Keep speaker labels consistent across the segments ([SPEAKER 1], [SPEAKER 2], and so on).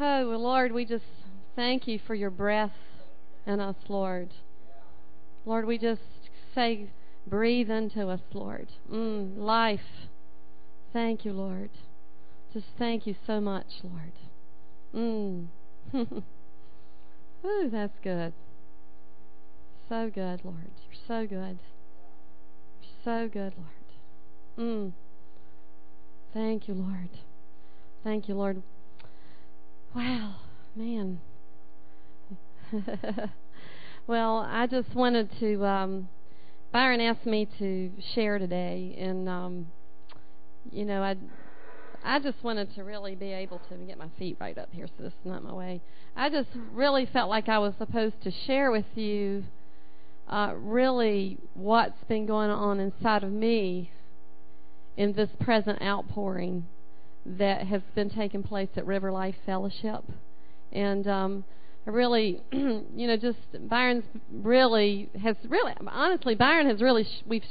[SPEAKER 1] Oh, Lord, we just thank you for your breath in us, Lord. Lord, we just say, breathe into us, Lord. Mm, life. Thank you, Lord. Just thank you so much, Lord. Mm. Ooh, that's good. So good, Lord. You're so good. You're so good, Lord. Mm. Thank you, Lord. Thank you, Lord. Wow, man. well, I just wanted to. Um, Byron asked me to share today, and um, you know, I I just wanted to really be able to get my feet right up here, so this is not my way. I just really felt like I was supposed to share with you uh, really what's been going on inside of me in this present outpouring that has been taking place at River Life Fellowship. And um, I really, you know, just Byron's really has really, honestly, Byron has really, sh- we've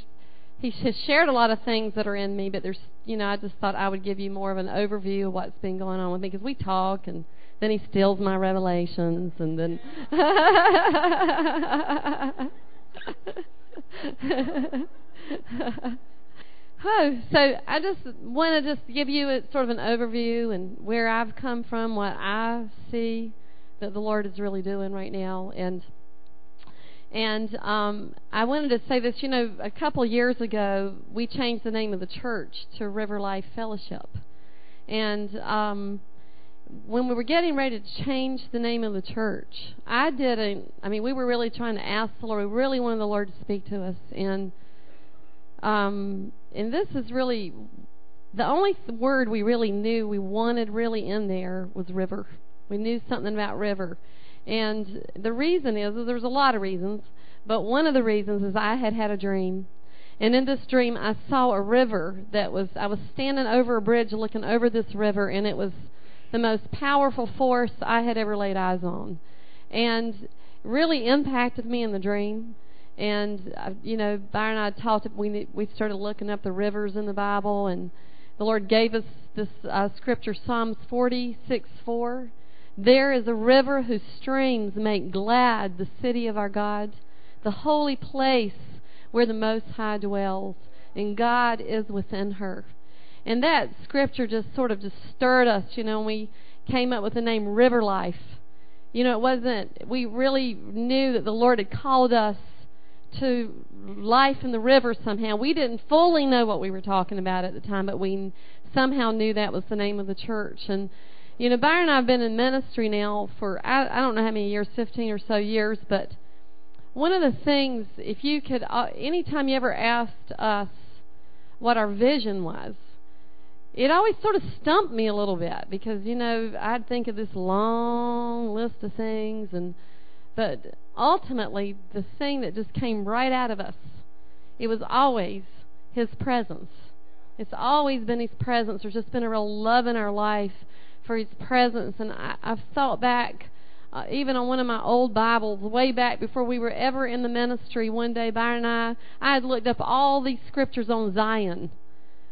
[SPEAKER 1] he has shared a lot of things that are in me, but there's, you know, I just thought I would give you more of an overview of what's been going on with me because we talk and then he steals my revelations and then. oh, so I just want to just give you a, sort of an overview and where I've come from, what I see that the Lord is really doing right now, and and um, I wanted to say this. You know, a couple years ago, we changed the name of the church to River Life Fellowship. And um, when we were getting ready to change the name of the church, I didn't. I mean, we were really trying to ask the Lord. We really wanted the Lord to speak to us. And um, and this is really the only word we really knew we wanted really in there was river. We knew something about river. And the reason is, is there's a lot of reasons, but one of the reasons is I had had a dream. And in this dream, I saw a river that was, I was standing over a bridge looking over this river, and it was the most powerful force I had ever laid eyes on. And really impacted me in the dream. And, uh, you know, Byron and I talked, we, we started looking up the rivers in the Bible, and the Lord gave us this uh, scripture, Psalms 46 4 there is a river whose streams make glad the city of our God, the holy place where the Most High dwells, and God is within her. And that scripture just sort of just stirred us, you know, when we came up with the name River Life. You know, it wasn't, we really knew that the Lord had called us to life in the river somehow. We didn't fully know what we were talking about at the time, but we somehow knew that was the name of the church. And you know, Byron and I have been in ministry now for I, I don't know how many years, 15 or so years, but one of the things, if you could, uh, anytime you ever asked us what our vision was, it always sort of stumped me a little bit because you know I'd think of this long list of things, and but ultimately the thing that just came right out of us, it was always His presence. It's always been His presence. There's just been a real love in our life for His presence. And I, I've thought back, uh, even on one of my old Bibles, way back before we were ever in the ministry. One day, Byron and I, I had looked up all these scriptures on Zion,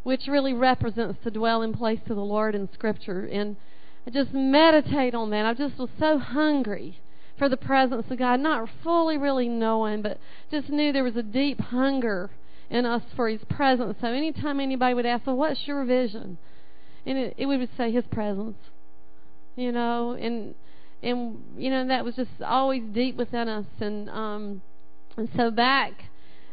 [SPEAKER 1] which really represents the dwelling place of the Lord in Scripture. And I just meditate on that. I just was so hungry for the presence of God, not fully really knowing, but just knew there was a deep hunger in us for His presence. So anytime anybody would ask, "Well, what's your vision?" and it, it would say His presence, you know, and and you know that was just always deep within us, and um, and so back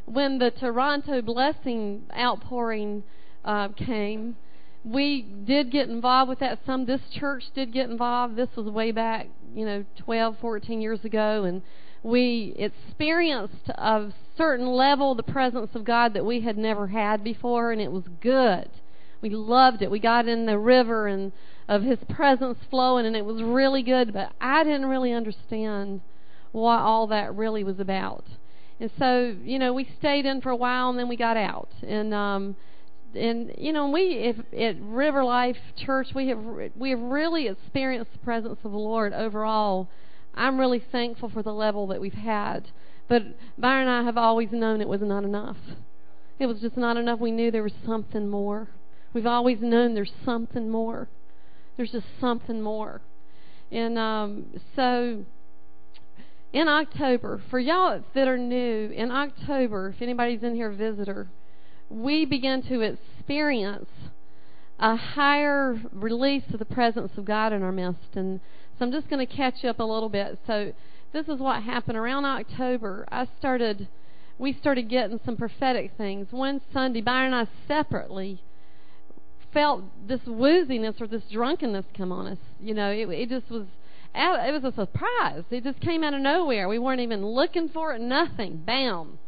[SPEAKER 1] when the Toronto blessing outpouring uh, came, we did get involved with that. Some this church did get involved. This was way back, you know, 12, 14 years ago, and we experienced a certain level the presence of God that we had never had before, and it was good we loved it. We got in the river and of His presence flowing, and it was really good. But I didn't really understand what all that really was about. And so, you know, we stayed in for a while, and then we got out. And um, and you know, we if, at River Life Church, we have we have really experienced the presence of the Lord overall. I'm really thankful for the level that we've had. But Byron and I have always known it was not enough. It was just not enough. We knew there was something more. We've always known there's something more. There's just something more. And um, so in October, for y'all that are new, in October, if anybody's in here visitor, we begin to experience a higher release of the presence of God in our midst. And so I'm just going to catch up a little bit. So this is what happened around October. I started, we started getting some prophetic things. One Sunday, Byron and I separately felt this wooziness or this drunkenness come on us. You know, it, it just was it was a surprise. It just came out of nowhere. We weren't even looking for it. Nothing. Bam.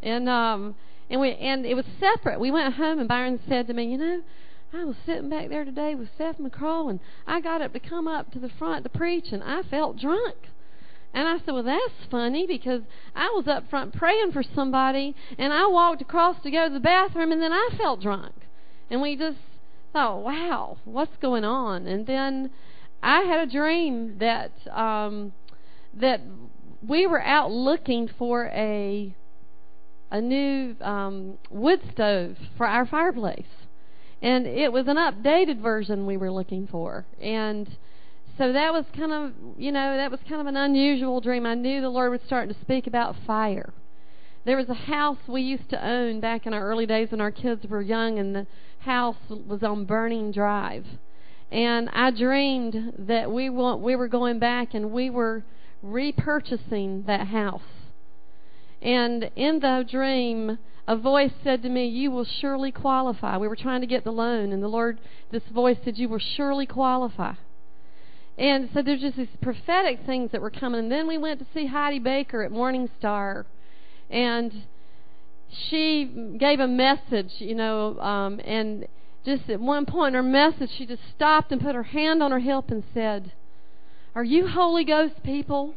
[SPEAKER 1] And um and we and it was separate. We went home and Byron said to me, you know, I was sitting back there today with Seth McCraw and I got up to come up to the front to preach and I felt drunk. And I said, Well, that's funny because I was up front praying for somebody and I walked across to go to the bathroom and then I felt drunk. And we just thought, Wow, what's going on? And then I had a dream that um that we were out looking for a a new um wood stove for our fireplace. And it was an updated version we were looking for. And so that was kind of, you know, that was kind of an unusual dream. I knew the Lord was starting to speak about fire. There was a house we used to own back in our early days when our kids were young, and the house was on Burning Drive and I dreamed that we want, we were going back and we were repurchasing that house. And in the dream, a voice said to me, "You will surely qualify." We were trying to get the loan, and the Lord, this voice said, "You will surely qualify." And so there's just these prophetic things that were coming. And then we went to see Heidi Baker at Morning Star, and she gave a message, you know, um, and just at one point in her message, she just stopped and put her hand on her hip and said, Are you Holy Ghost people?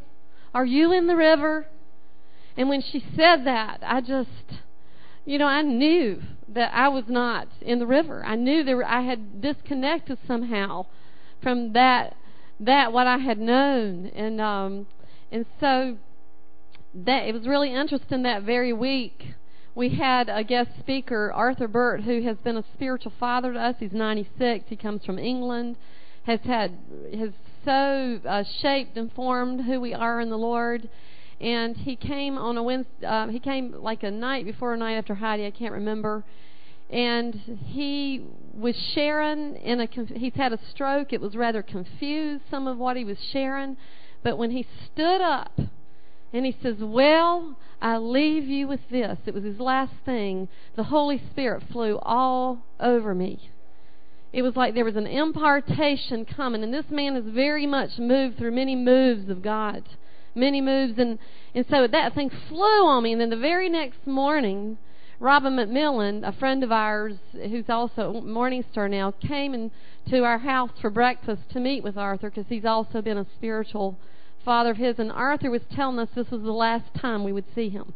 [SPEAKER 1] Are you in the river? And when she said that, I just, you know, I knew that I was not in the river. I knew there I had disconnected somehow from that that what I had known, and um, and so that it was really interesting that very week we had a guest speaker, Arthur Burt, who has been a spiritual father to us. He's 96. He comes from England. Has had has so uh, shaped and formed who we are in the Lord. And he came on a Wednesday. Uh, he came like a night before, a night after Heidi. I can't remember. And he was sharing in a. He's had a stroke. It was rather confused some of what he was sharing, but when he stood up and he says, Well, I leave you with this. It was his last thing. The Holy Spirit flew all over me. It was like there was an impartation coming, and this man is very much moved through many moves of God, many moves, and and so that thing flew on me. And then the very next morning, Robin McMillan, a friend of ours who's also Morning Star now, came in to our house for breakfast to meet with Arthur because he's also been a spiritual father of his, and Arthur was telling us this was the last time we would see him.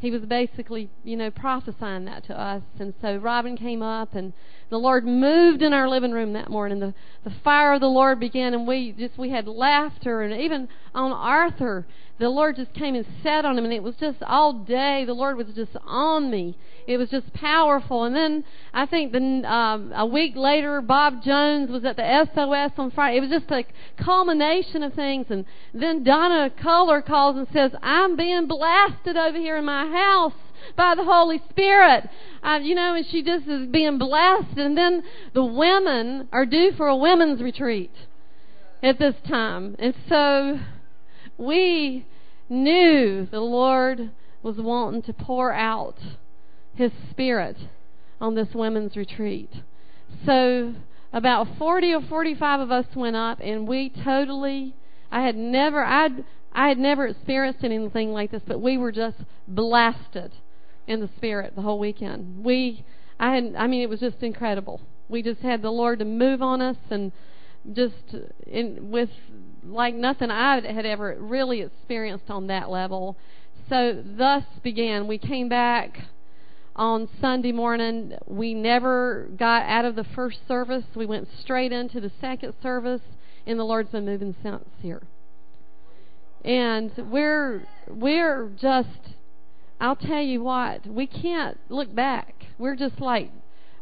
[SPEAKER 1] He was basically, you know, prophesying that to us. And so Robin came up, and the Lord moved in our living room that morning. The the fire of the Lord began, and we just we had laughter, and even on Arthur, the Lord just came and sat on him, and it was just all day. The Lord was just on me. It was just powerful. And then I think then um, a week later, Bob Jones was at the SOS on Friday. It was just a culmination of things. And then Donna Kohler calls and says, "I'm being blasted over here in my house." by the Holy Spirit. Uh, you know, and she just is being blessed. And then the women are due for a women's retreat at this time. And so we knew the Lord was wanting to pour out His Spirit on this women's retreat. So about 40 or 45 of us went up, and we totally, I had never, I'd, I had never experienced anything like this, but we were just blasted in the Spirit the whole weekend. We, I had, I mean, it was just incredible. We just had the Lord to move on us and just in, with like nothing I had ever really experienced on that level. So thus began. We came back on Sunday morning. We never got out of the first service. We went straight into the second service, and the Lord's been moving since here. And we're we're just I'll tell you what, we can't look back. We're just like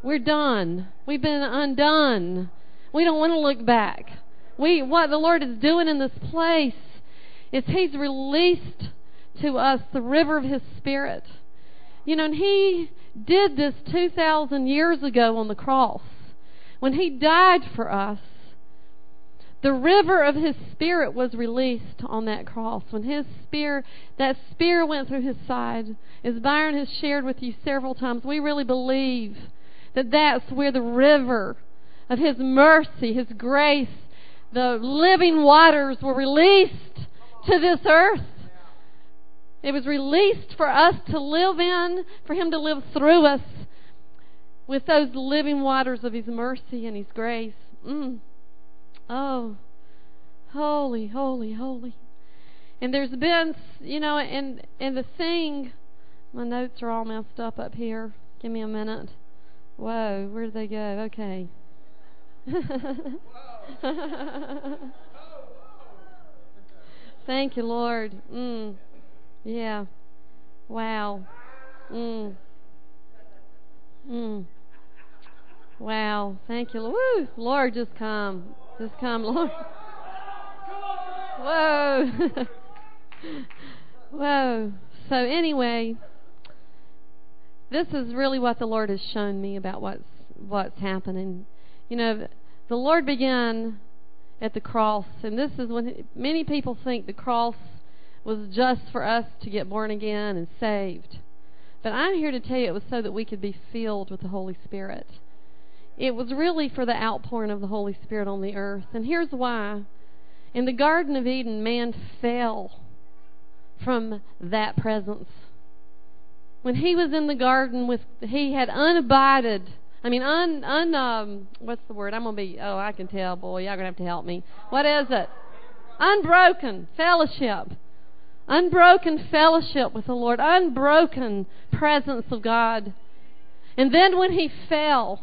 [SPEAKER 1] we're done. We've been undone. We don't want to look back. We what the Lord is doing in this place is He's released to us the river of His Spirit. You know, and He did this 2,000 years ago on the cross. When He died for us, the river of His Spirit was released on that cross. When His Spirit, that Spirit went through His side, as Byron has shared with you several times, we really believe that that's where the river of His mercy, His grace, the living waters were released to this earth. It was released for us to live in, for Him to live through us with those living waters of His mercy and His grace. Mm. Oh, holy, holy, holy. And there's been, you know, and and the thing, my notes are all messed up up here. Give me a minute. Whoa, where did they go? Okay. Thank you, Lord. Mm. Yeah. Wow. Mm. Mm. Wow. Thank you. Woo. Lord, just come. Just come, Lord. Whoa. Whoa. So anyway, this is really what the Lord has shown me about what's what's happening. You know, the Lord began at the cross, and this is when many people think the cross was just for us to get born again and saved. But I'm here to tell you it was so that we could be filled with the Holy Spirit. It was really for the outpouring of the Holy Spirit on the earth. And here's why. In the Garden of Eden, man fell from that presence. When he was in the garden with he had unabided I mean un un um what's the word? I'm gonna be oh I can tell, boy, y'all gonna have to help me. What is it? Unbroken fellowship unbroken fellowship with the Lord, unbroken presence of God. And then when he fell,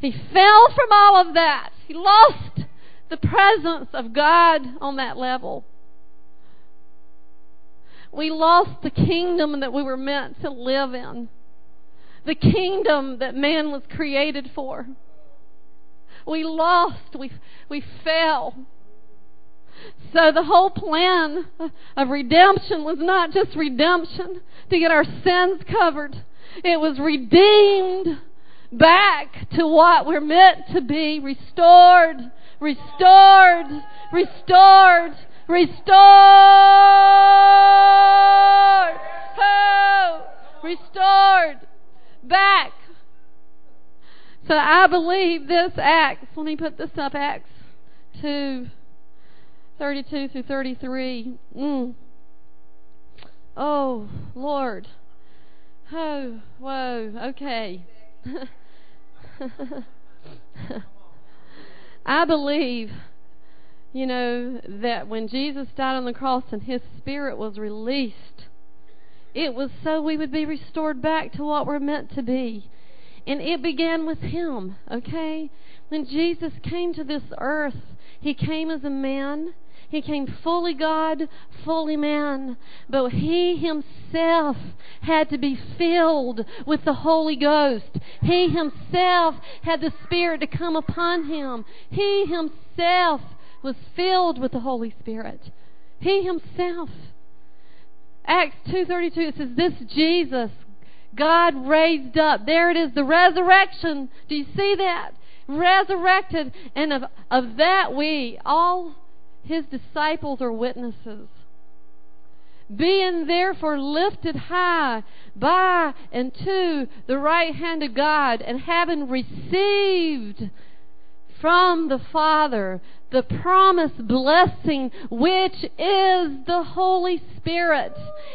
[SPEAKER 1] he fell from all of that. He lost the presence of God on that level. We lost the kingdom that we were meant to live in, the kingdom that man was created for. We lost, we, we fell. So the whole plan of redemption was not just redemption to get our sins covered. It was redeemed back to what we're meant to be restored, restored, restored, restored. Oh, restored back. So I believe this Acts, let me put this up, Acts 2. 32 through 33. Mm. Oh, Lord. Oh, whoa, okay. I believe, you know, that when Jesus died on the cross and his spirit was released, it was so we would be restored back to what we're meant to be. And it began with him, okay? When Jesus came to this earth, he came as a man. He came fully God, fully man. But he himself had to be filled with the Holy Ghost. He himself had the Spirit to come upon him. He himself was filled with the Holy Spirit. He himself. Acts 2:32 it says this Jesus God raised up. There it is the resurrection. Do you see that? Resurrected and of of that we all his disciples are witnesses. Being therefore lifted high by and to the right hand of God, and having received from the Father the promised blessing, which is the Holy Spirit.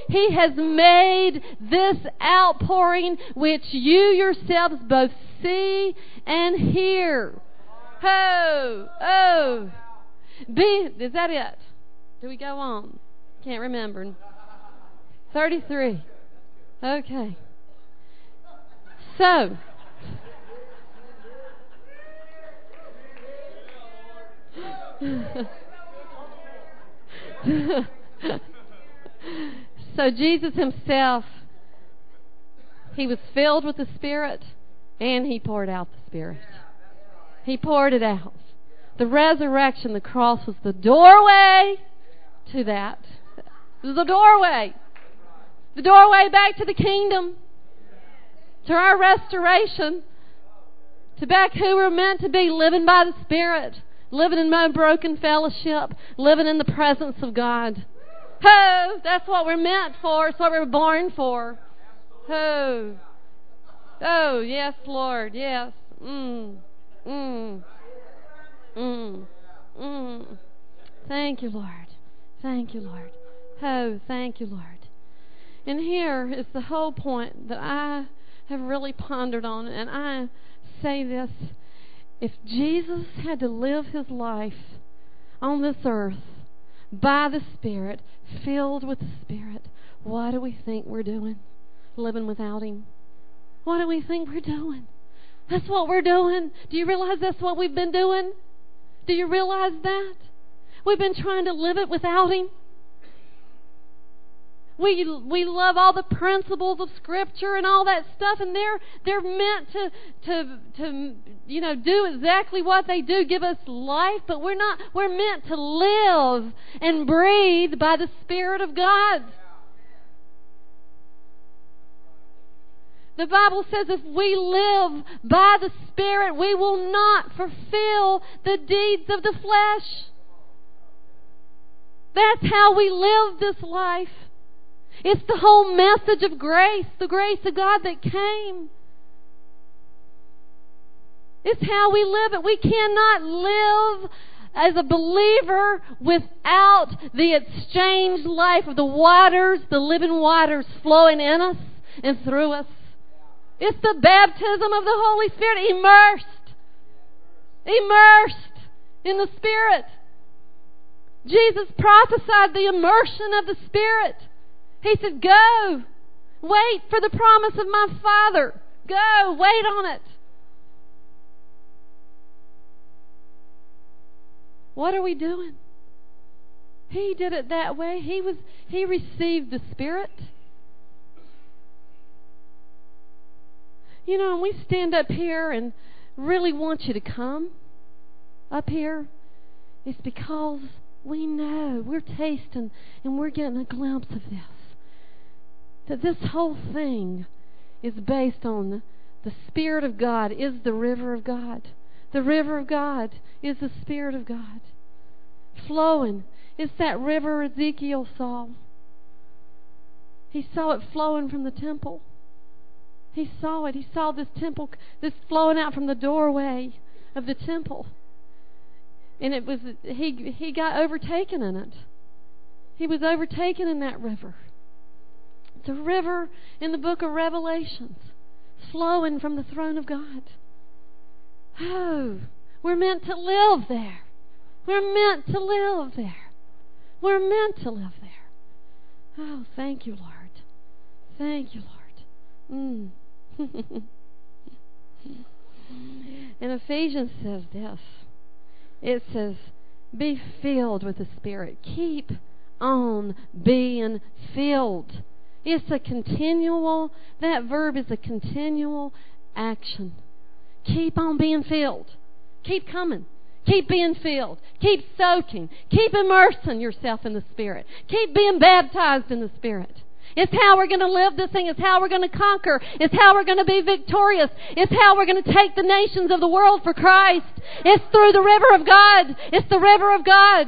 [SPEAKER 1] He has made this outpouring which you yourselves both see and hear. Ho! Oh! B, is that it? Do we go on? Can't remember. 33. Okay. So, so Jesus himself, he was filled with the Spirit and he poured out the Spirit. He poured it out. The resurrection, the cross was the doorway to that. It was the doorway. The doorway back to the kingdom. To our restoration. To back who we're meant to be, living by the Spirit. Living in my broken fellowship. Living in the presence of God. Oh, that's what we're meant for. It's what we're born for. Oh. Oh, yes, Lord. Yes. Mm. Mm. Mm. Mm. Thank you, Lord. Thank you, Lord. Oh, thank you, Lord. And here is the whole point that I have really pondered on, and I say this. If Jesus had to live his life on this earth by the Spirit, filled with the Spirit, what do we think we're doing? Living without him? What do we think we're doing? That's what we're doing. Do you realize that's what we've been doing? Do you realize that? We've been trying to live it without Him. We we love all the principles of Scripture and all that stuff, and they're they're meant to to to you know do exactly what they do, give us life. But we're not. We're meant to live and breathe by the Spirit of God. The Bible says if we live by the Spirit, we will not fulfill the deeds of the flesh. That's how we live this life. It's the whole message of grace, the grace of God that came. It's how we live it. We cannot live as a believer without the exchange life of the waters, the living waters flowing in us and through us. It's the baptism of the Holy Spirit, immersed. Immersed in the Spirit. Jesus prophesied the immersion of the Spirit. He said, Go. Wait for the promise of my Father. Go. Wait on it. What are we doing? He did it that way. He was he received the Spirit. You know, and we stand up here and really want you to come up here, it's because we know, we're tasting, and we're getting a glimpse of this. That this whole thing is based on the Spirit of God, is the river of God. The river of God is the Spirit of God. Flowing. It's that river Ezekiel saw. He saw it flowing from the temple. He saw it. He saw this temple, this flowing out from the doorway of the temple. And it was he he got overtaken in it. He was overtaken in that river. It's a river in the book of Revelations, flowing from the throne of God. Oh, we're meant to live there. We're meant to live there. We're meant to live there. Oh, thank you, Lord. Thank you, Lord. Mm. and Ephesians says this it says, Be filled with the Spirit. Keep on being filled. It's a continual, that verb is a continual action. Keep on being filled. Keep coming. Keep being filled. Keep soaking. Keep immersing yourself in the Spirit. Keep being baptized in the Spirit. It's how we're going to live this thing. It's how we're going to conquer. It's how we're going to be victorious. It's how we're going to take the nations of the world for Christ. It's through the river of God. It's the river of God.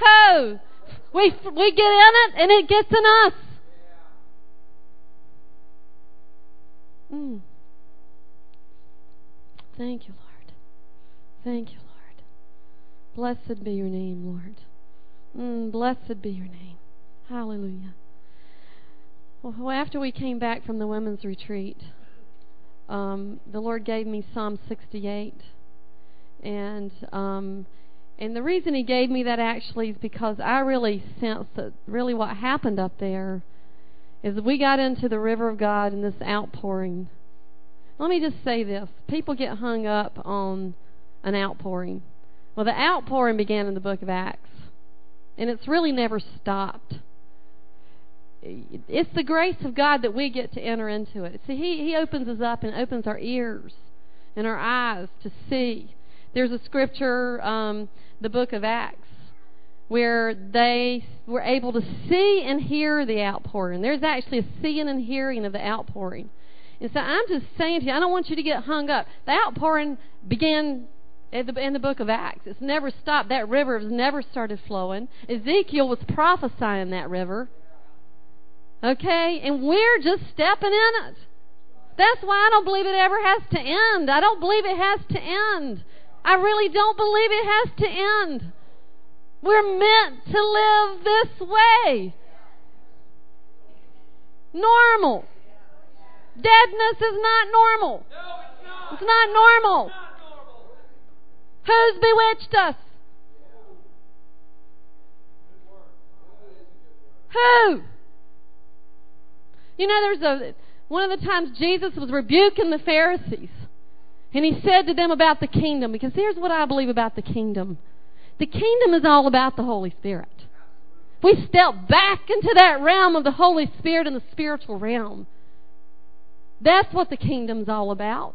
[SPEAKER 1] Ho! We, we get in it and it gets in us. Mm. Thank you, Lord. Thank you, Lord. Blessed be your name, Lord. Mm, blessed be your name. Hallelujah. Well, after we came back from the women's retreat, um, the Lord gave me Psalm 68, and um, and the reason He gave me that actually is because I really sensed that really what happened up there is we got into the river of God and this outpouring. Let me just say this: people get hung up on an outpouring. Well, the outpouring began in the book of Acts, and it's really never stopped it's the grace of God that we get to enter into it. See, He He opens us up and opens our ears and our eyes to see there's a scripture, um, the book of Acts, where they were able to see and hear the outpouring. There's actually a seeing and hearing of the outpouring. And so I'm just saying to you, I don't want you to get hung up. The outpouring began in the, in the book of Acts. It's never stopped. That river has never started flowing. Ezekiel was prophesying that river. Okay? And we're just stepping in it. That's why I don't believe it ever has to end. I don't believe it has to end. I really don't believe it has to end. We're meant to live this way. Normal. Deadness is not normal. It's not normal. Who's bewitched us? Who? You know, there's a one of the times Jesus was rebuking the Pharisees. And he said to them about the kingdom, because here's what I believe about the kingdom. The kingdom is all about the Holy Spirit. We step back into that realm of the Holy Spirit and the spiritual realm. That's what the kingdom's all about.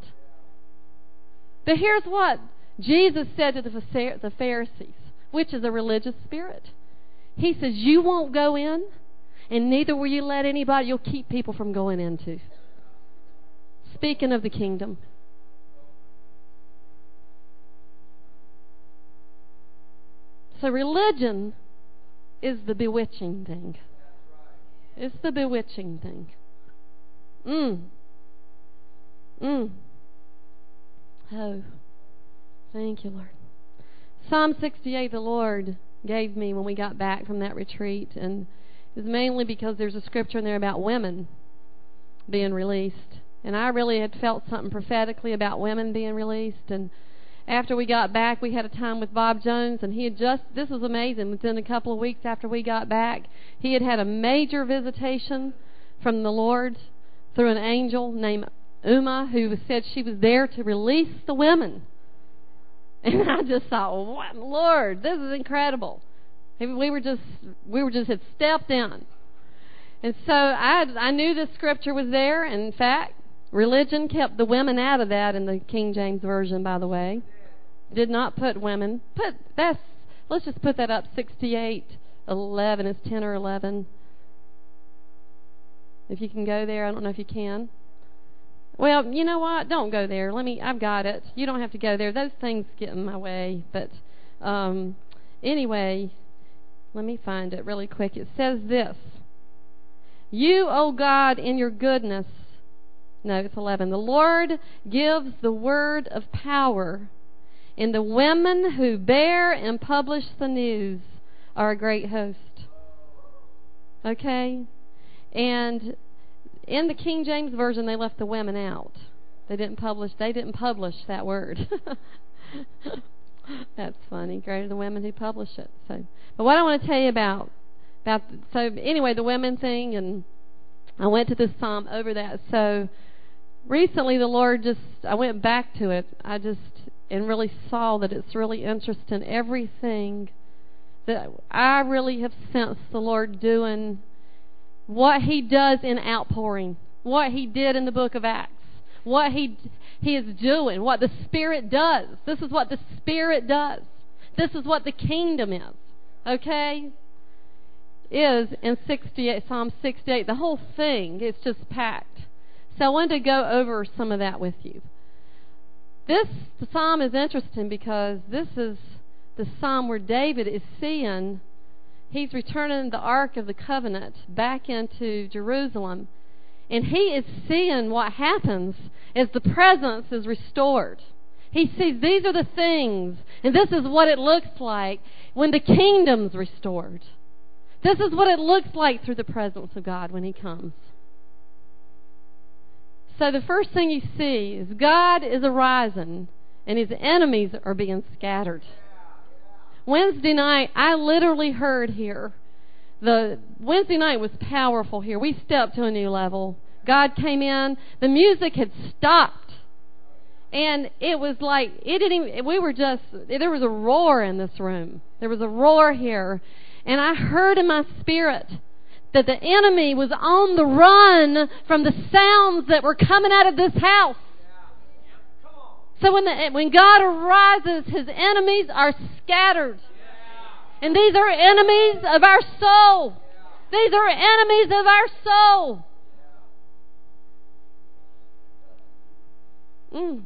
[SPEAKER 1] But here's what Jesus said to the Pharisees, which is a religious spirit. He says, You won't go in, and neither will you let anybody, you'll keep people from going into. Speaking of the kingdom. So religion is the bewitching thing. It's the bewitching thing. Mm. Mm. Oh. Thank you, Lord. Psalm 68, the Lord gave me when we got back from that retreat, and it was mainly because there's a scripture in there about women being released. And I really had felt something prophetically about women being released. And after we got back, we had a time with Bob Jones, and he had just, this was amazing, within a couple of weeks after we got back, he had had a major visitation from the Lord through an angel named Uma, who said she was there to release the women and I just thought, what, Lord, this is incredible. We were just, we were just had stepped in. And so I, I knew the scripture was there. In fact, religion kept the women out of that in the King James version, by the way. Did not put women. Put that's. Let's just put that up. Sixty-eight, eleven is ten or eleven. If you can go there, I don't know if you can. Well, you know what? Don't go there. Let me. I've got it. You don't have to go there. Those things get in my way. But um, anyway, let me find it really quick. It says this: You, O God, in your goodness. No, it's 11. The Lord gives the word of power, and the women who bear and publish the news are a great host. Okay? And in the King James version, they left the women out. They didn't publish. They didn't publish that word. That's funny. Greater the women who publish it. So, but what I want to tell you about about so anyway, the women thing, and I went to this psalm over that. So recently, the Lord just I went back to it. I just and really saw that it's really interesting. Everything that I really have sensed the Lord doing what he does in outpouring, what he did in the book of Acts, what he he is doing, what the Spirit does. This is what the Spirit does. This is what the kingdom is. Okay? Is in 68, Psalm 68. The whole thing is just packed. So I wanted to go over some of that with you. This the psalm is interesting because this is the psalm where David is seeing he's returning the Ark of the Covenant back into Jerusalem. And he is seeing what happens as the presence is restored. He sees these are the things, and this is what it looks like when the kingdom's restored. This is what it looks like through the presence of God when He comes. So the first thing you see is God is arising, and His enemies are being scattered. Wednesday night, I literally heard here. The Wednesday night was powerful here. We stepped to a new level. God came in. The music had stopped. And it was like it didn't even we were just there was a roar in this room. There was a roar here. And I heard in my spirit that the enemy was on the run from the sounds that were coming out of this house. So when, the, when God arises, his enemies are scattered. And these are enemies of our soul. These are enemies of our soul. Mm.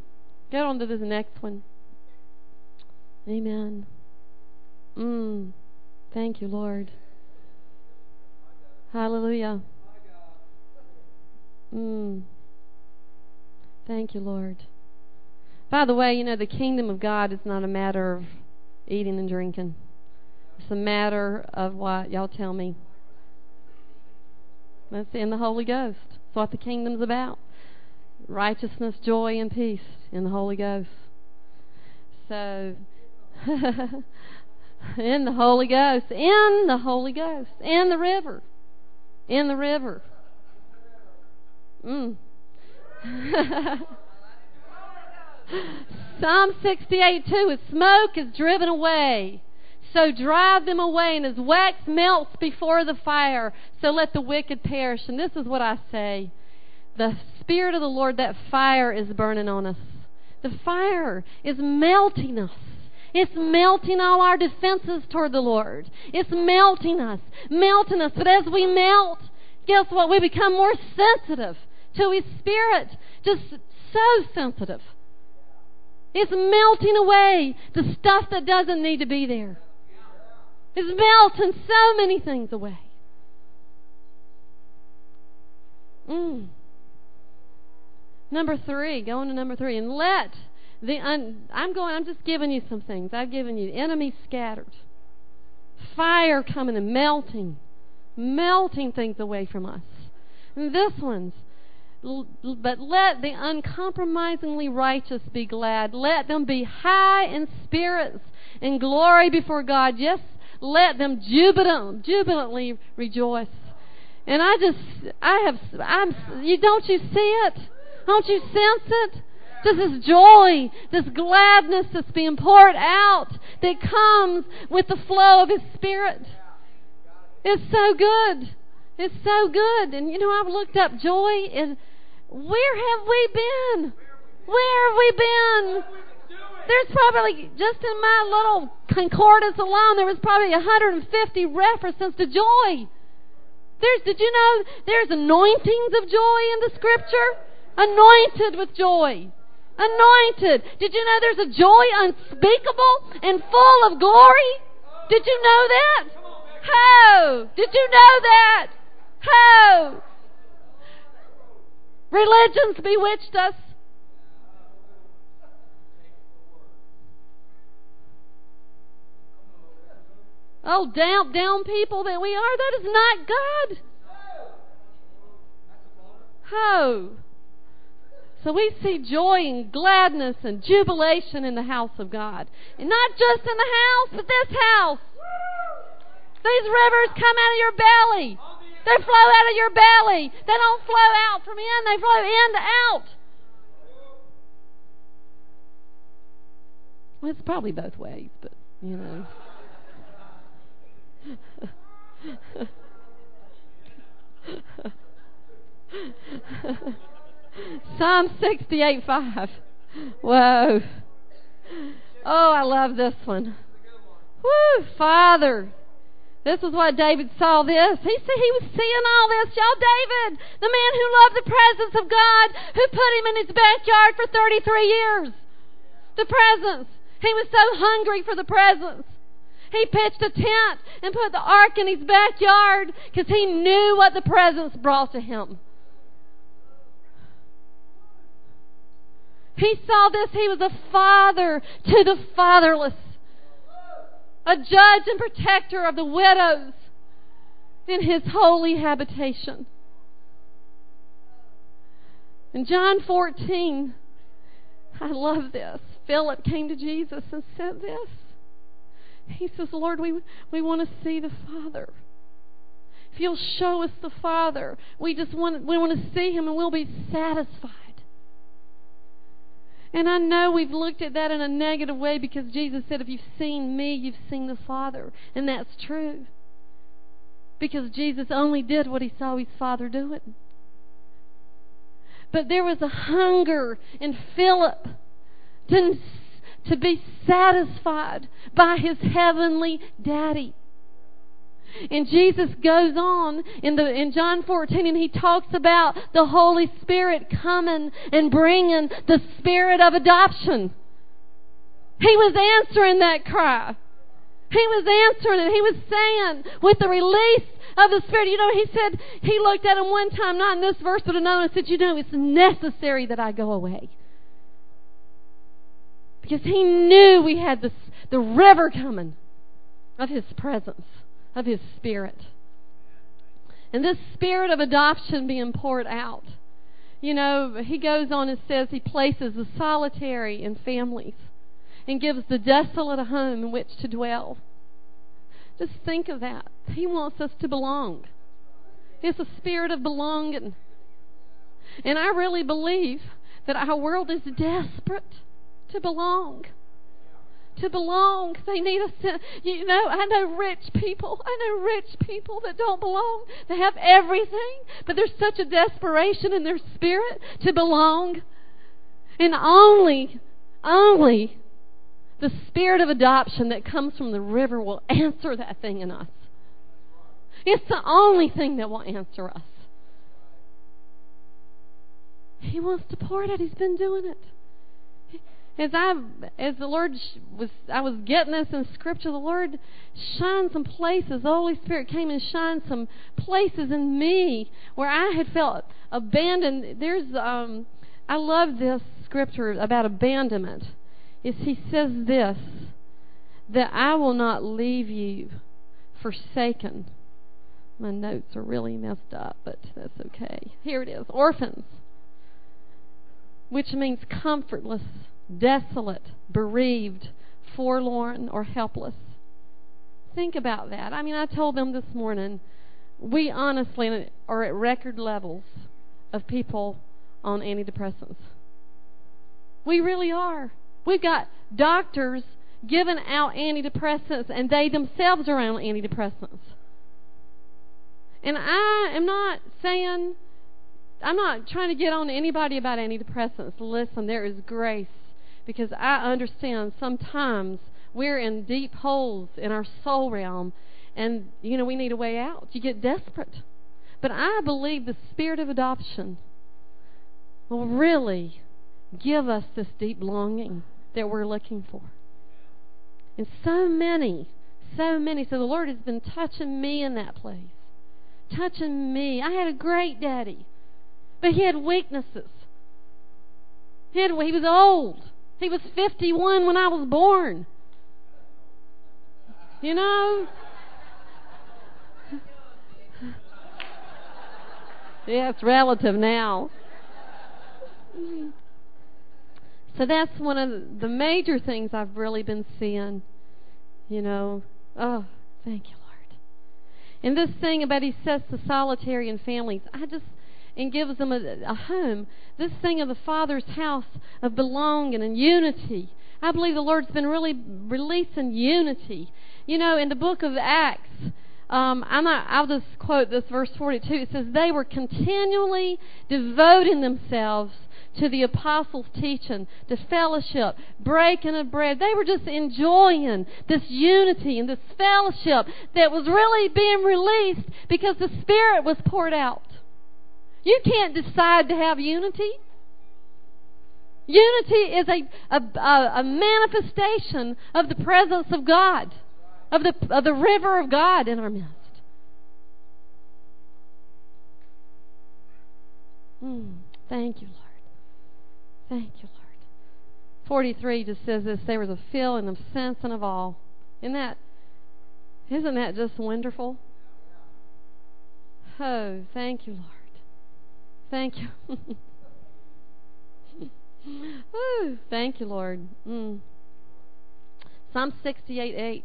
[SPEAKER 1] Get on to this next one. Amen. Mm. Thank you, Lord. Hallelujah. Mm. Thank you, Lord. By the way, you know, the kingdom of God is not a matter of eating and drinking. It's a matter of what? Y'all tell me. That's in the Holy Ghost. It's what the kingdom's about. Righteousness, joy, and peace in the Holy Ghost. So, in the Holy Ghost, in the Holy Ghost, in the river, in the river. Mm. Psalm 68 2 As smoke is driven away, so drive them away, and as wax melts before the fire, so let the wicked perish. And this is what I say the Spirit of the Lord, that fire is burning on us. The fire is melting us. It's melting all our defenses toward the Lord. It's melting us, melting us. But as we melt, guess what? We become more sensitive to His Spirit. Just so sensitive. It's melting away the stuff that doesn't need to be there. It's melting so many things away. Mm. Number three, going to number three, and let the un, I'm going. I'm just giving you some things. I've given you enemy scattered, fire coming and melting, melting things away from us. And this one's but let the uncompromisingly righteous be glad. Let them be high in spirits and glory before God. Yes, let them jubilant, jubilantly rejoice. And I just, I have, I'm, you don't you see it? Don't you sense it? This joy, this gladness that's being poured out that comes with the flow of His Spirit. It's so good. It's so good. And you know, I've looked up joy and where have we been? Where have we been? There's probably, just in my little concordance alone, there was probably 150 references to joy. There's, did you know there's anointings of joy in the scripture? Anointed with joy. Anointed. Did you know there's a joy unspeakable and full of glory? Did you know that? Ho! Did you know that? Ho! Religion's bewitched us. Oh, down, down people that we are, that is not God. Oh. So we see joy and gladness and jubilation in the house of God. And not just in the house, but this house. These rivers come out of your belly. They flow out of your belly. They don't flow out from in, they flow in to out. Well, it's probably both ways, but, you know. Psalm 68 5. Whoa. Oh, I love this one. Woo, Father. This is what David saw this. He said he was seeing all this. Y'all, David, the man who loved the presence of God, who put him in his backyard for 33 years. The presence. He was so hungry for the presence. He pitched a tent and put the ark in his backyard because he knew what the presence brought to him. He saw this. He was a father to the fatherless a judge and protector of the widows in his holy habitation. In John 14, I love this. Philip came to Jesus and said this. He says, Lord, we, we want to see the Father. If you'll show us the Father, we just want, we want to see Him and we'll be satisfied. And I know we've looked at that in a negative way because Jesus said, If you've seen me, you've seen the Father. And that's true. Because Jesus only did what he saw his Father doing. But there was a hunger in Philip to, to be satisfied by his heavenly daddy. And Jesus goes on in the in John 14 and he talks about the Holy Spirit coming and bringing the spirit of adoption. He was answering that cry. He was answering it. He was saying, with the release of the Spirit, you know, he said, he looked at him one time, not in this verse, but another, and said, You know, it's necessary that I go away. Because he knew we had this, the river coming of his presence, of his Spirit. And this spirit of adoption being poured out. You know, he goes on and says he places the solitary in families and gives the desolate a home in which to dwell. Just think of that. He wants us to belong. It's a spirit of belonging. And I really believe that our world is desperate to belong. To belong. They need sense. You know, I know rich people. I know rich people that don't belong. They have everything, but there's such a desperation in their spirit to belong. And only, only the spirit of adoption that comes from the river will answer that thing in us. It's the only thing that will answer us. He wants to pour it out. He's been doing it. As I, as the Lord was, I was getting this in Scripture. The Lord shined some places. The Holy Spirit came and shined some places in me where I had felt abandoned. There's, um, I love this Scripture about abandonment is he says this that I will not leave you forsaken. My notes are really messed up, but that's okay. Here it is orphans, which means comfortless, desolate, bereaved, forlorn, or helpless. Think about that. I mean, I told them this morning, we honestly are at record levels of people on antidepressants. We really are. We've got doctors giving out antidepressants, and they themselves are on antidepressants. And I am not saying, I'm not trying to get on anybody about antidepressants. Listen, there is grace because I understand sometimes we're in deep holes in our soul realm, and you know we need a way out. You get desperate, but I believe the spirit of adoption will really give us this deep longing that we're looking for. And so many, so many. So the Lord has been touching me in that place. Touching me. I had a great daddy, but he had weaknesses. He, had, he was old. He was 51 when I was born. You know? yeah, it's relative now. So that's one of the major things I've really been seeing. You know, oh, thank you, Lord. And this thing about He sets the solitary in families, I just and gives them a, a home. This thing of the Father's house of belonging and unity. I believe the Lord's been really releasing unity. You know, in the book of Acts, um, I'm not, I'll just quote this verse 42. It says, They were continually devoting themselves to the apostles' teaching, to fellowship, breaking of bread. They were just enjoying this unity and this fellowship that was really being released because the Spirit was poured out. You can't decide to have unity. Unity is a, a, a, manifestation of the presence of God, of the, of the river of God in our midst. Mm, thank you, Lord. Thank you, Lord. 43 just says this there was a feeling of sense and of all. Isn't that, isn't that just wonderful? Oh, thank you, Lord. Thank you. oh, thank you, Lord. Mm. Psalm 68 8.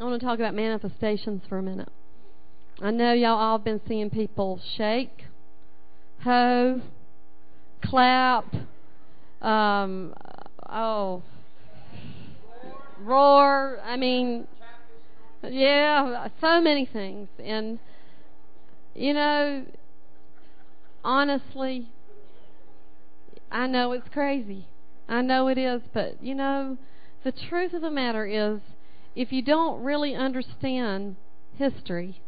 [SPEAKER 1] I want to talk about manifestations for a minute. I know y'all all been seeing people shake, hoe, clap, um, oh, roar. I mean, yeah, so many things. And, you know, honestly, I know it's crazy. I know it is, but you know, the truth of the matter is if you don't really understand history,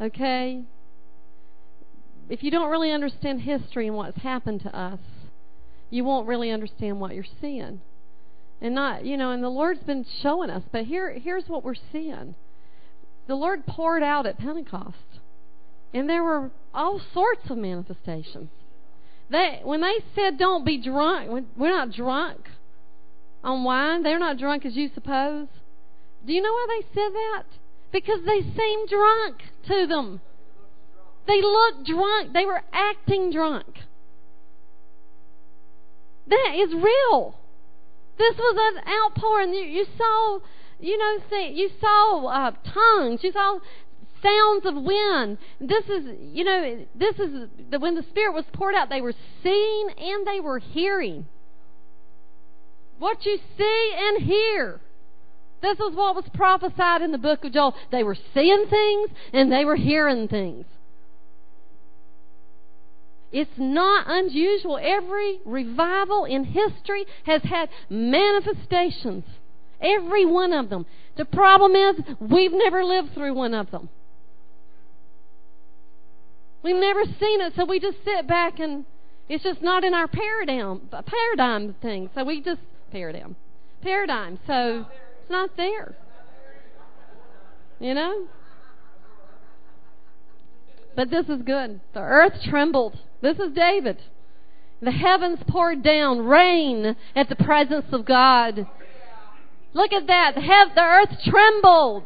[SPEAKER 1] okay? If you don't really understand history and what's happened to us, you won't really understand what you're seeing. And not, you know, and the Lord's been showing us, but here here's what we're seeing. The Lord poured out at Pentecost. And there were all sorts of manifestations. They when they said don't be drunk, we're not drunk on wine, they're not drunk as you suppose. Do you know why they said that? Because they seemed drunk to them. They looked drunk. They were acting drunk. That is real. This was an outpouring. You, you saw, you know, you saw uh, tongues. You saw sounds of wind. This is, you know, this is the, when the Spirit was poured out. They were seeing and they were hearing. What you see and hear. This is what was prophesied in the book of Joel. They were seeing things and they were hearing things. It's not unusual. Every revival in history has had manifestations. Every one of them. The problem is, we've never lived through one of them. We've never seen it, so we just sit back and it's just not in our paradigm paradigm thing. So we just paradigm paradigm. So it's not there. You know. But this is good. The earth trembled. This is David. The heavens poured down rain at the presence of God. Look at that. The, earth trembled.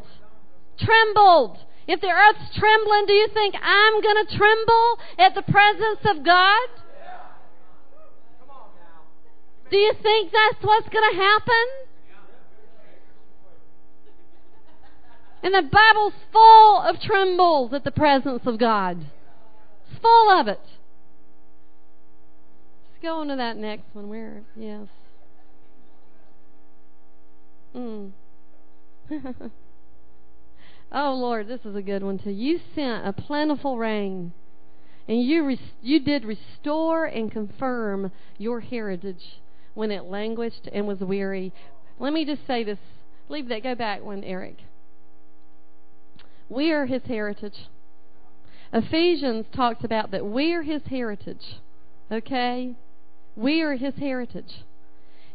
[SPEAKER 1] Trembled. If the earth's trembling, do you think I'm going to tremble at the presence of God? Do you think that's what's going to happen? And the Bible's full of trembles at the presence of God. It's full of it. Let's go on to that next one. Where? Yes. Mm. oh Lord, this is a good one too. You sent a plentiful rain, and you res- you did restore and confirm your heritage when it languished and was weary. Let me just say this. Leave that. Go back one, Eric. We are his heritage. Ephesians talks about that we are his heritage. Okay? We are his heritage.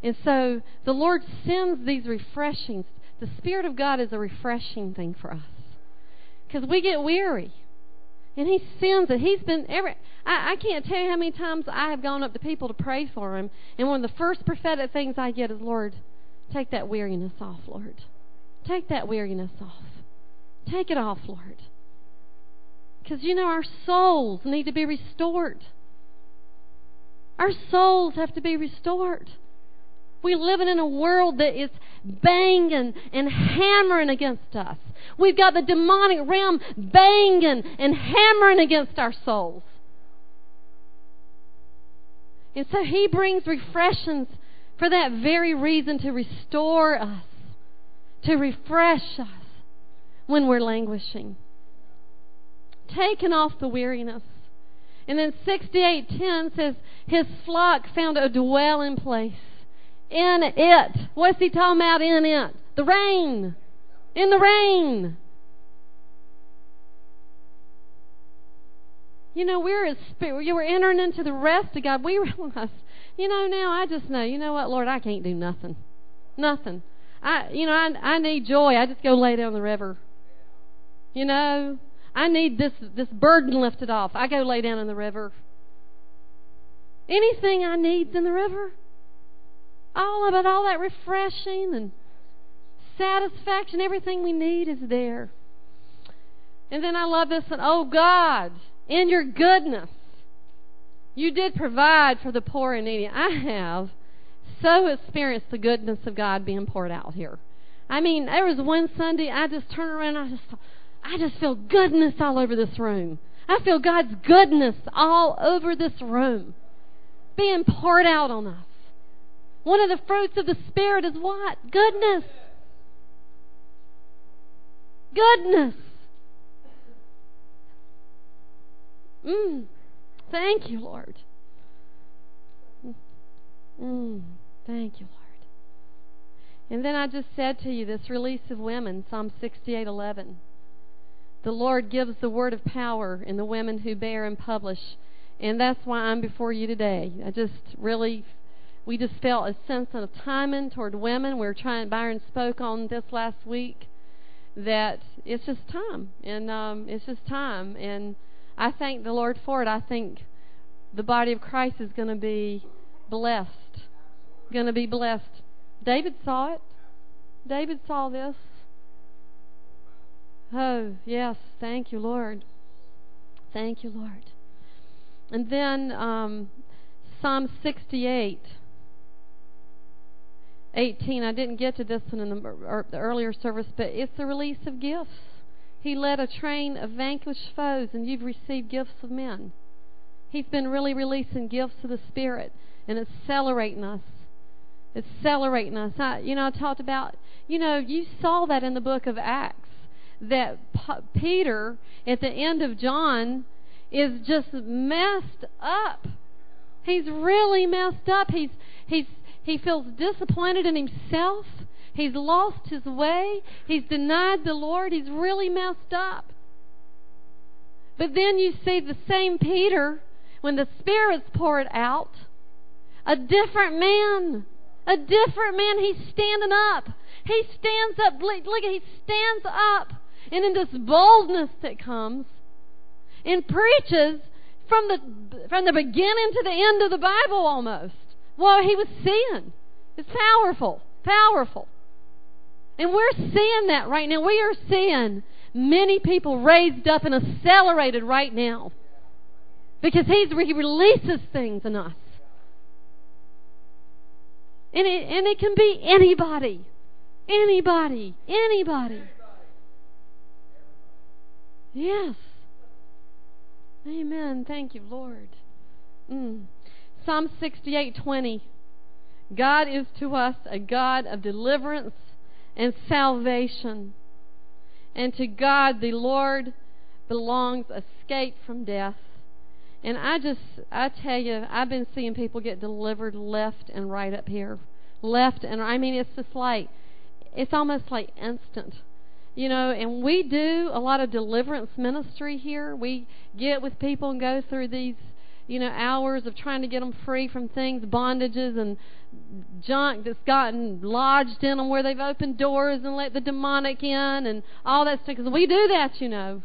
[SPEAKER 1] And so the Lord sends these refreshings. The Spirit of God is a refreshing thing for us. Because we get weary. And he sends it. He's been every I, I can't tell you how many times I have gone up to people to pray for him. And one of the first prophetic things I get is, Lord, take that weariness off, Lord. Take that weariness off. Take it off, Lord. Because, you know, our souls need to be restored. Our souls have to be restored. We're living in a world that is banging and hammering against us. We've got the demonic realm banging and hammering against our souls. And so he brings refreshings for that very reason to restore us, to refresh us when we're languishing. Taking off the weariness. And then 68:10 says his flock found a dwelling place in it. What's he talking about in it? The rain. In the rain. You know, we're as you were entering into the rest of God. We realize, you know, now I just know, you know what, Lord, I can't do nothing. Nothing. I you know, I I need joy. I just go lay down the river. You know, I need this this burden lifted off. I go lay down in the river. Anything I need's in the river. All it, all that refreshing and satisfaction, everything we need is there. And then I love this one. Oh God, in your goodness, you did provide for the poor and needy. I have so experienced the goodness of God being poured out here. I mean, there was one Sunday I just turned around and I just I just feel goodness all over this room. I feel God's goodness all over this room being poured out on us. One of the fruits of the Spirit is what? Goodness. Goodness. Mm. Thank you, Lord. Mm. Thank you, Lord. And then I just said to you this release of women, Psalm 68:11. The Lord gives the word of power in the women who bear and publish. And that's why I'm before you today. I just really we just felt a sense of timing toward women. We were trying Byron spoke on this last week that it's just time. And um it's just time. And I thank the Lord for it. I think the body of Christ is going to be blessed. Going to be blessed. David saw it. David saw this. Oh, yes. Thank you, Lord. Thank you, Lord. And then um, Psalm 68. 18. I didn't get to this one in the, the earlier service, but it's the release of gifts. He led a train of vanquished foes, and you've received gifts of men. He's been really releasing gifts of the Spirit and accelerating us. Accelerating us. I, you know, I talked about, you know, you saw that in the book of Acts that P- Peter, at the end of John, is just messed up. He's really messed up. He's he's he feels disappointed in himself. He's lost his way. He's denied the Lord. He's really messed up. But then you see the same Peter when the Spirit's poured out, a different man. A different man. He's standing up. He stands up. Look, he stands up. And in this boldness that comes, and preaches from the from the beginning to the end of the Bible almost. Well, he was seeing. It's powerful. Powerful. And we're seeing that right now. We are seeing many people raised up and accelerated right now. Because he's, he releases things in us. And it, and it can be anybody. Anybody. Anybody. Yes. Amen. Thank you, Lord. Mm. Psalm 68:20. God is to us a God of deliverance and salvation. And to God the Lord belongs escape from death. And I just, I tell you, I've been seeing people get delivered left and right up here. Left and, I mean, it's just like, it's almost like instant. You know, and we do a lot of deliverance ministry here. We get with people and go through these, you know, hours of trying to get them free from things, bondages and junk that's gotten lodged in them where they've opened doors and let the demonic in and all that stuff. Because we do that, you know.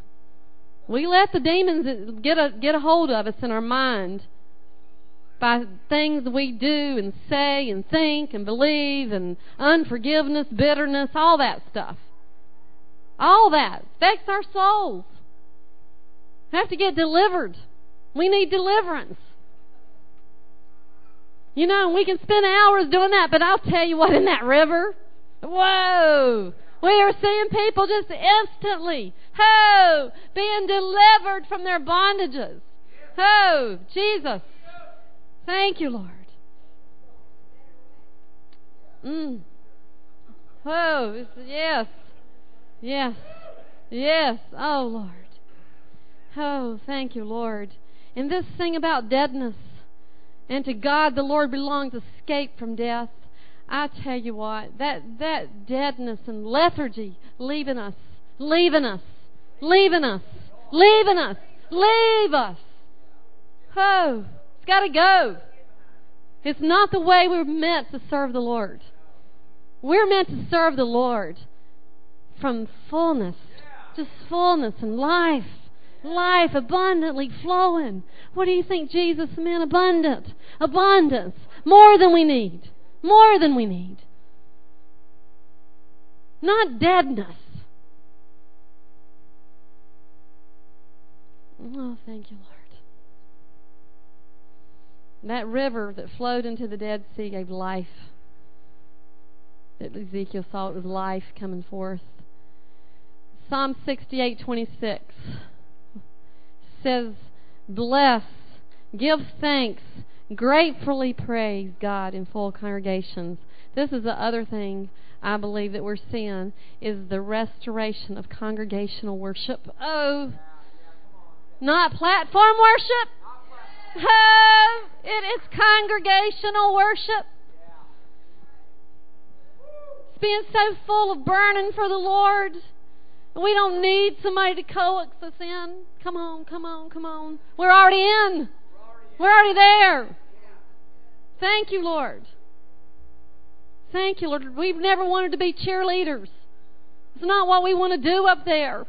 [SPEAKER 1] We let the demons get a get a hold of us in our mind by things we do and say and think and believe and unforgiveness, bitterness, all that stuff. All that affects our souls. We have to get delivered. We need deliverance. You know, we can spend hours doing that, but I'll tell you what, in that river, whoa, we are seeing people just instantly, ho, being delivered from their bondages. Ho, Jesus. Thank you, Lord. Mm. Oh, yes. Yes. Yes. Oh, Lord. Oh, thank you, Lord. And this thing about deadness, and to God the Lord belongs escape from death. I tell you what, that, that deadness and lethargy leaving us, leaving us, leaving us, leaving us, leave us. Oh, it's got to go. It's not the way we're meant to serve the Lord. We're meant to serve the Lord from fullness, just fullness and life. Life abundantly flowing. What do you think Jesus meant? Abundant. Abundance. More than we need. More than we need. Not deadness. Oh, thank you, Lord. That river that flowed into the Dead Sea gave life. That Ezekiel saw it was life coming forth. Psalm 68:26 says, "Bless, give thanks, gratefully praise God in full congregations. This is the other thing I believe that we're seeing is the restoration of congregational worship. Oh, not platform worship. Oh, it is congregational worship. being so full of burning for the Lord. We don't need somebody to coax us in. Come on, come on, come on. We're already in. We're already there. Thank you, Lord. Thank you, Lord. We've never wanted to be cheerleaders. It's not what we want to do up there.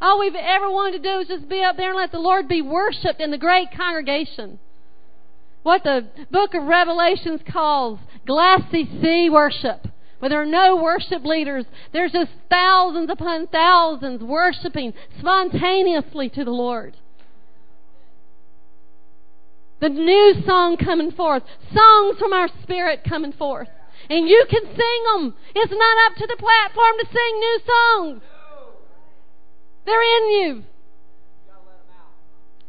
[SPEAKER 1] All we've ever wanted to do is just be up there and let the Lord be worshiped in the great congregation. What the book of Revelations calls glassy sea worship where there are no worship leaders. There's just thousands upon thousands worshiping spontaneously to the Lord. The new song coming forth, songs from our spirit coming forth. And you can sing them. It's not up to the platform to sing new songs. They're in you.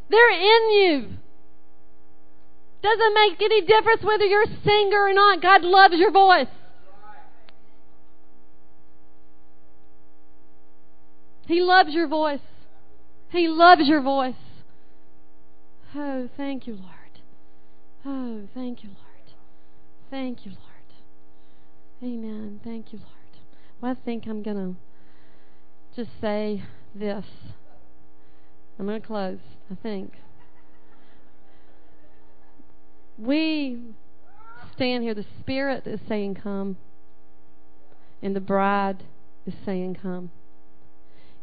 [SPEAKER 1] They're in you. Doesn't make any difference whether you're a singer or not. God loves your voice. He loves your voice. He loves your voice. Oh, thank you, Lord. Oh, thank you, Lord. Thank you, Lord. Amen. Thank you, Lord. Well, I think I'm going to just say this. I'm going to close, I think. We stand here, the Spirit is saying, Come, and the bride is saying, Come.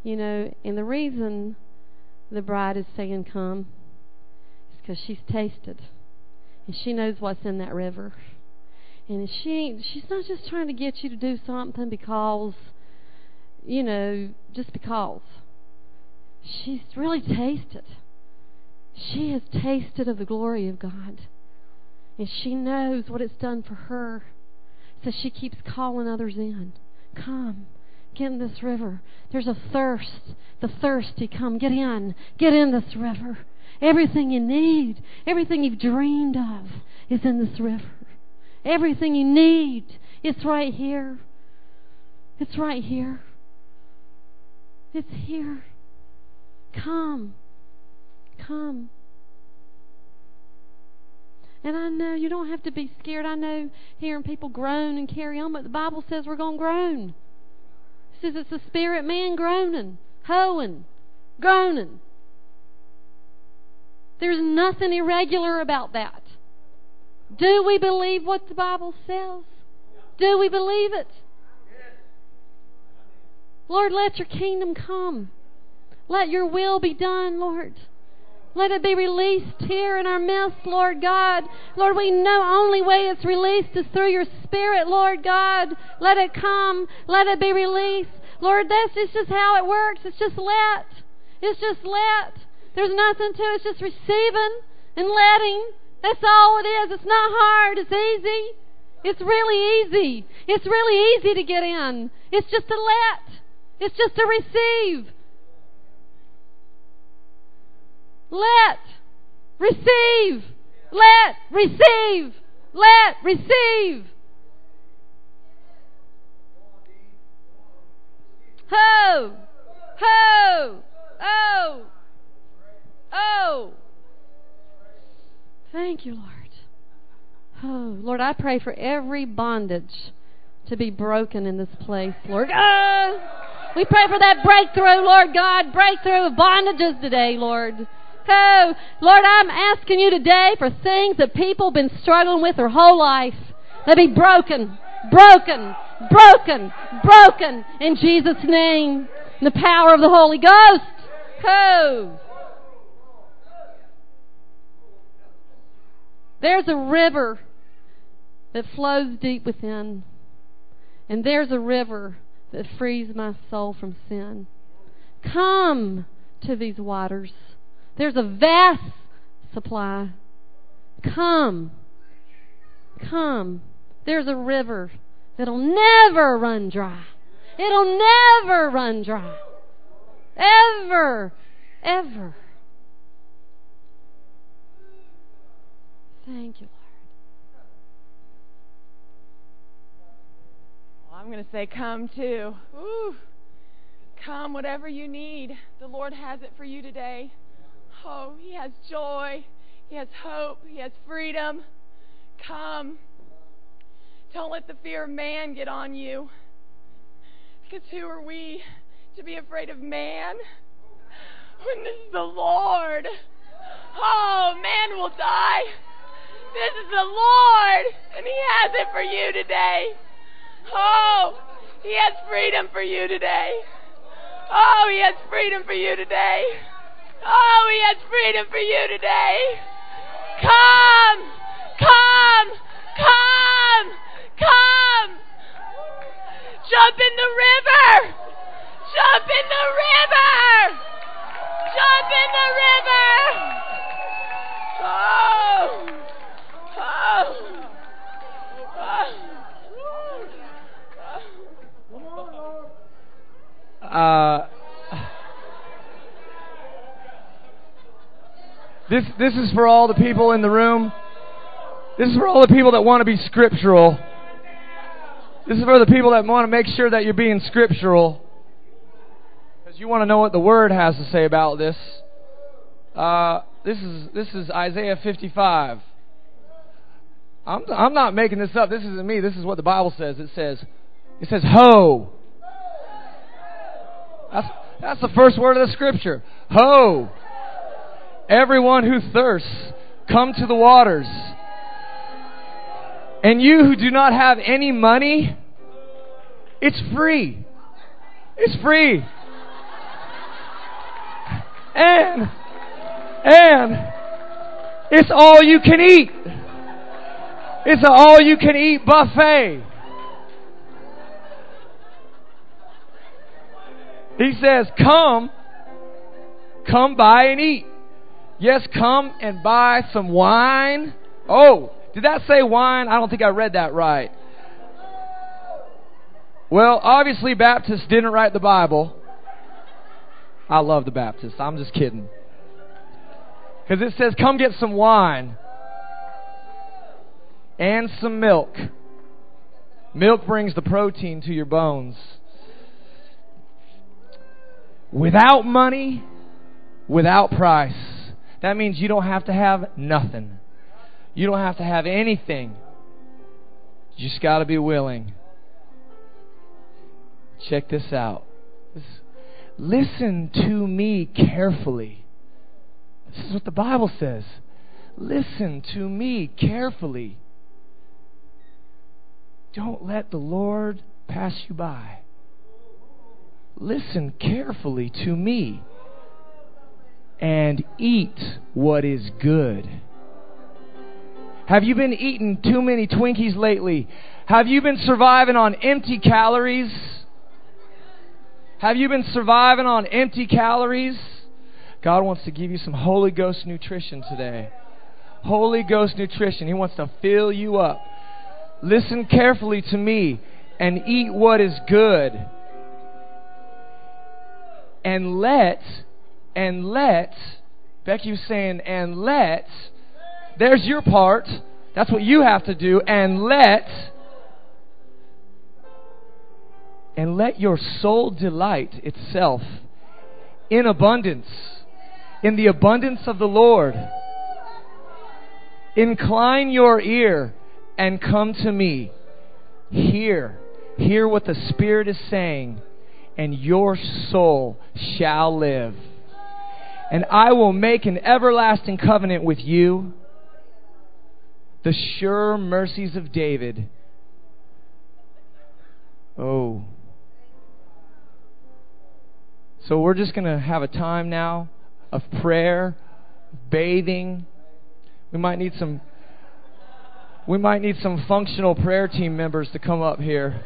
[SPEAKER 1] You know, and the reason the bride is saying come is because she's tasted. And she knows what's in that river. And she she's not just trying to get you to do something because, you know, just because. She's really tasted. She has tasted of the glory of God. And she knows what it's done for her. So she keeps calling others in. Come. Get in this river. There's a thirst. The thirsty come. Get in. Get in this river. Everything you need, everything you've dreamed of is in this river. Everything you need, it's right here. It's right here. It's here. Come. Come. And I know you don't have to be scared. I know hearing people groan and carry on, but the Bible says we're going to groan says it's the spirit man groaning, hoeing, groaning. There's nothing irregular about that. Do we believe what the Bible says? Do we believe it? Lord, let your kingdom come. Let your will be done, Lord. Let it be released here in our midst, Lord God. Lord, we know only way it's released is through your Spirit, Lord God. Let it come. Let it be released. Lord, that's just, just how it works. It's just let. It's just let. There's nothing to it. It's just receiving and letting. That's all it is. It's not hard. It's easy. It's really easy. It's really easy to get in. It's just to let. It's just to receive. Let. Receive. Let. Receive. Let. Receive. Ho! Ho! Oh! Oh! Thank you, Lord. Oh, Lord, I pray for every bondage to be broken in this place, Lord. Oh! We pray for that breakthrough, Lord God, breakthrough of bondages today, Lord. Lord, I'm asking you today for things that people have been struggling with their whole life. They be broken, broken, broken, broken in Jesus' name. In the power of the Holy Ghost. There's a river that flows deep within. And there's a river that frees my soul from sin. Come to these waters. There's a vast supply. Come. Come. There's a river that'll never run dry. It'll never run dry. Ever. Ever. Thank you, Lord.
[SPEAKER 2] Well, I'm going to say, come too. Ooh. Come, whatever you need. The Lord has it for you today. Oh, He has joy. He has hope. He has freedom. Come. Don't let the fear of man get on you. Because who are we to be afraid of man when this is the Lord? Oh, man will die. This is the Lord, and He has it for you today. Oh, He has freedom for you today. Oh, He has freedom for you today. Oh, He has freedom for you today. Come, come, come, come. Jump in the river. Jump in the river. Jump in the river. Oh. Oh.
[SPEAKER 3] Oh. Uh, this this is for all the people in the room. This is for all the people that want to be scriptural. This is for the people that want to make sure that you're being scriptural. Because you want to know what the Word has to say about this. Uh, this is this is Isaiah 55. I'm I'm not making this up. This isn't me. This is what the Bible says. It says it says ho. That's that's the first word of the scripture. Ho. Everyone who thirsts, come to the waters. And you who do not have any money, it's free. It's free. And, and, it's all you can eat. It's an all you can eat buffet. He says, Come, come buy and eat. Yes, come and buy some wine. Oh, did that say wine? I don't think I read that right. Well, obviously, Baptists didn't write the Bible. I love the Baptists. I'm just kidding. Because it says, come get some wine and some milk. Milk brings the protein to your bones. Without money, without price. That means you don't have to have nothing. You don't have to have anything. You just got to be willing. Check this out. Listen to me carefully. This is what the Bible says. Listen to me carefully. Don't let the Lord pass you by. Listen carefully to me and eat what is good. Have you been eating too many Twinkies lately? Have you been surviving on empty calories? Have you been surviving on empty calories? God wants to give you some Holy Ghost nutrition today. Holy Ghost nutrition. He wants to fill you up. Listen carefully to me and eat what is good. And let, and let, Becky was saying, and let, there's your part. That's what you have to do. And let, and let your soul delight itself in abundance, in the abundance of the Lord. Incline your ear and come to me. Hear, hear what the Spirit is saying, and your soul shall live. And I will make an everlasting covenant with you, the sure mercies of David. Oh. So we're just going to have a time now of prayer, bathing. We might need some we might need some functional prayer team members to come up here.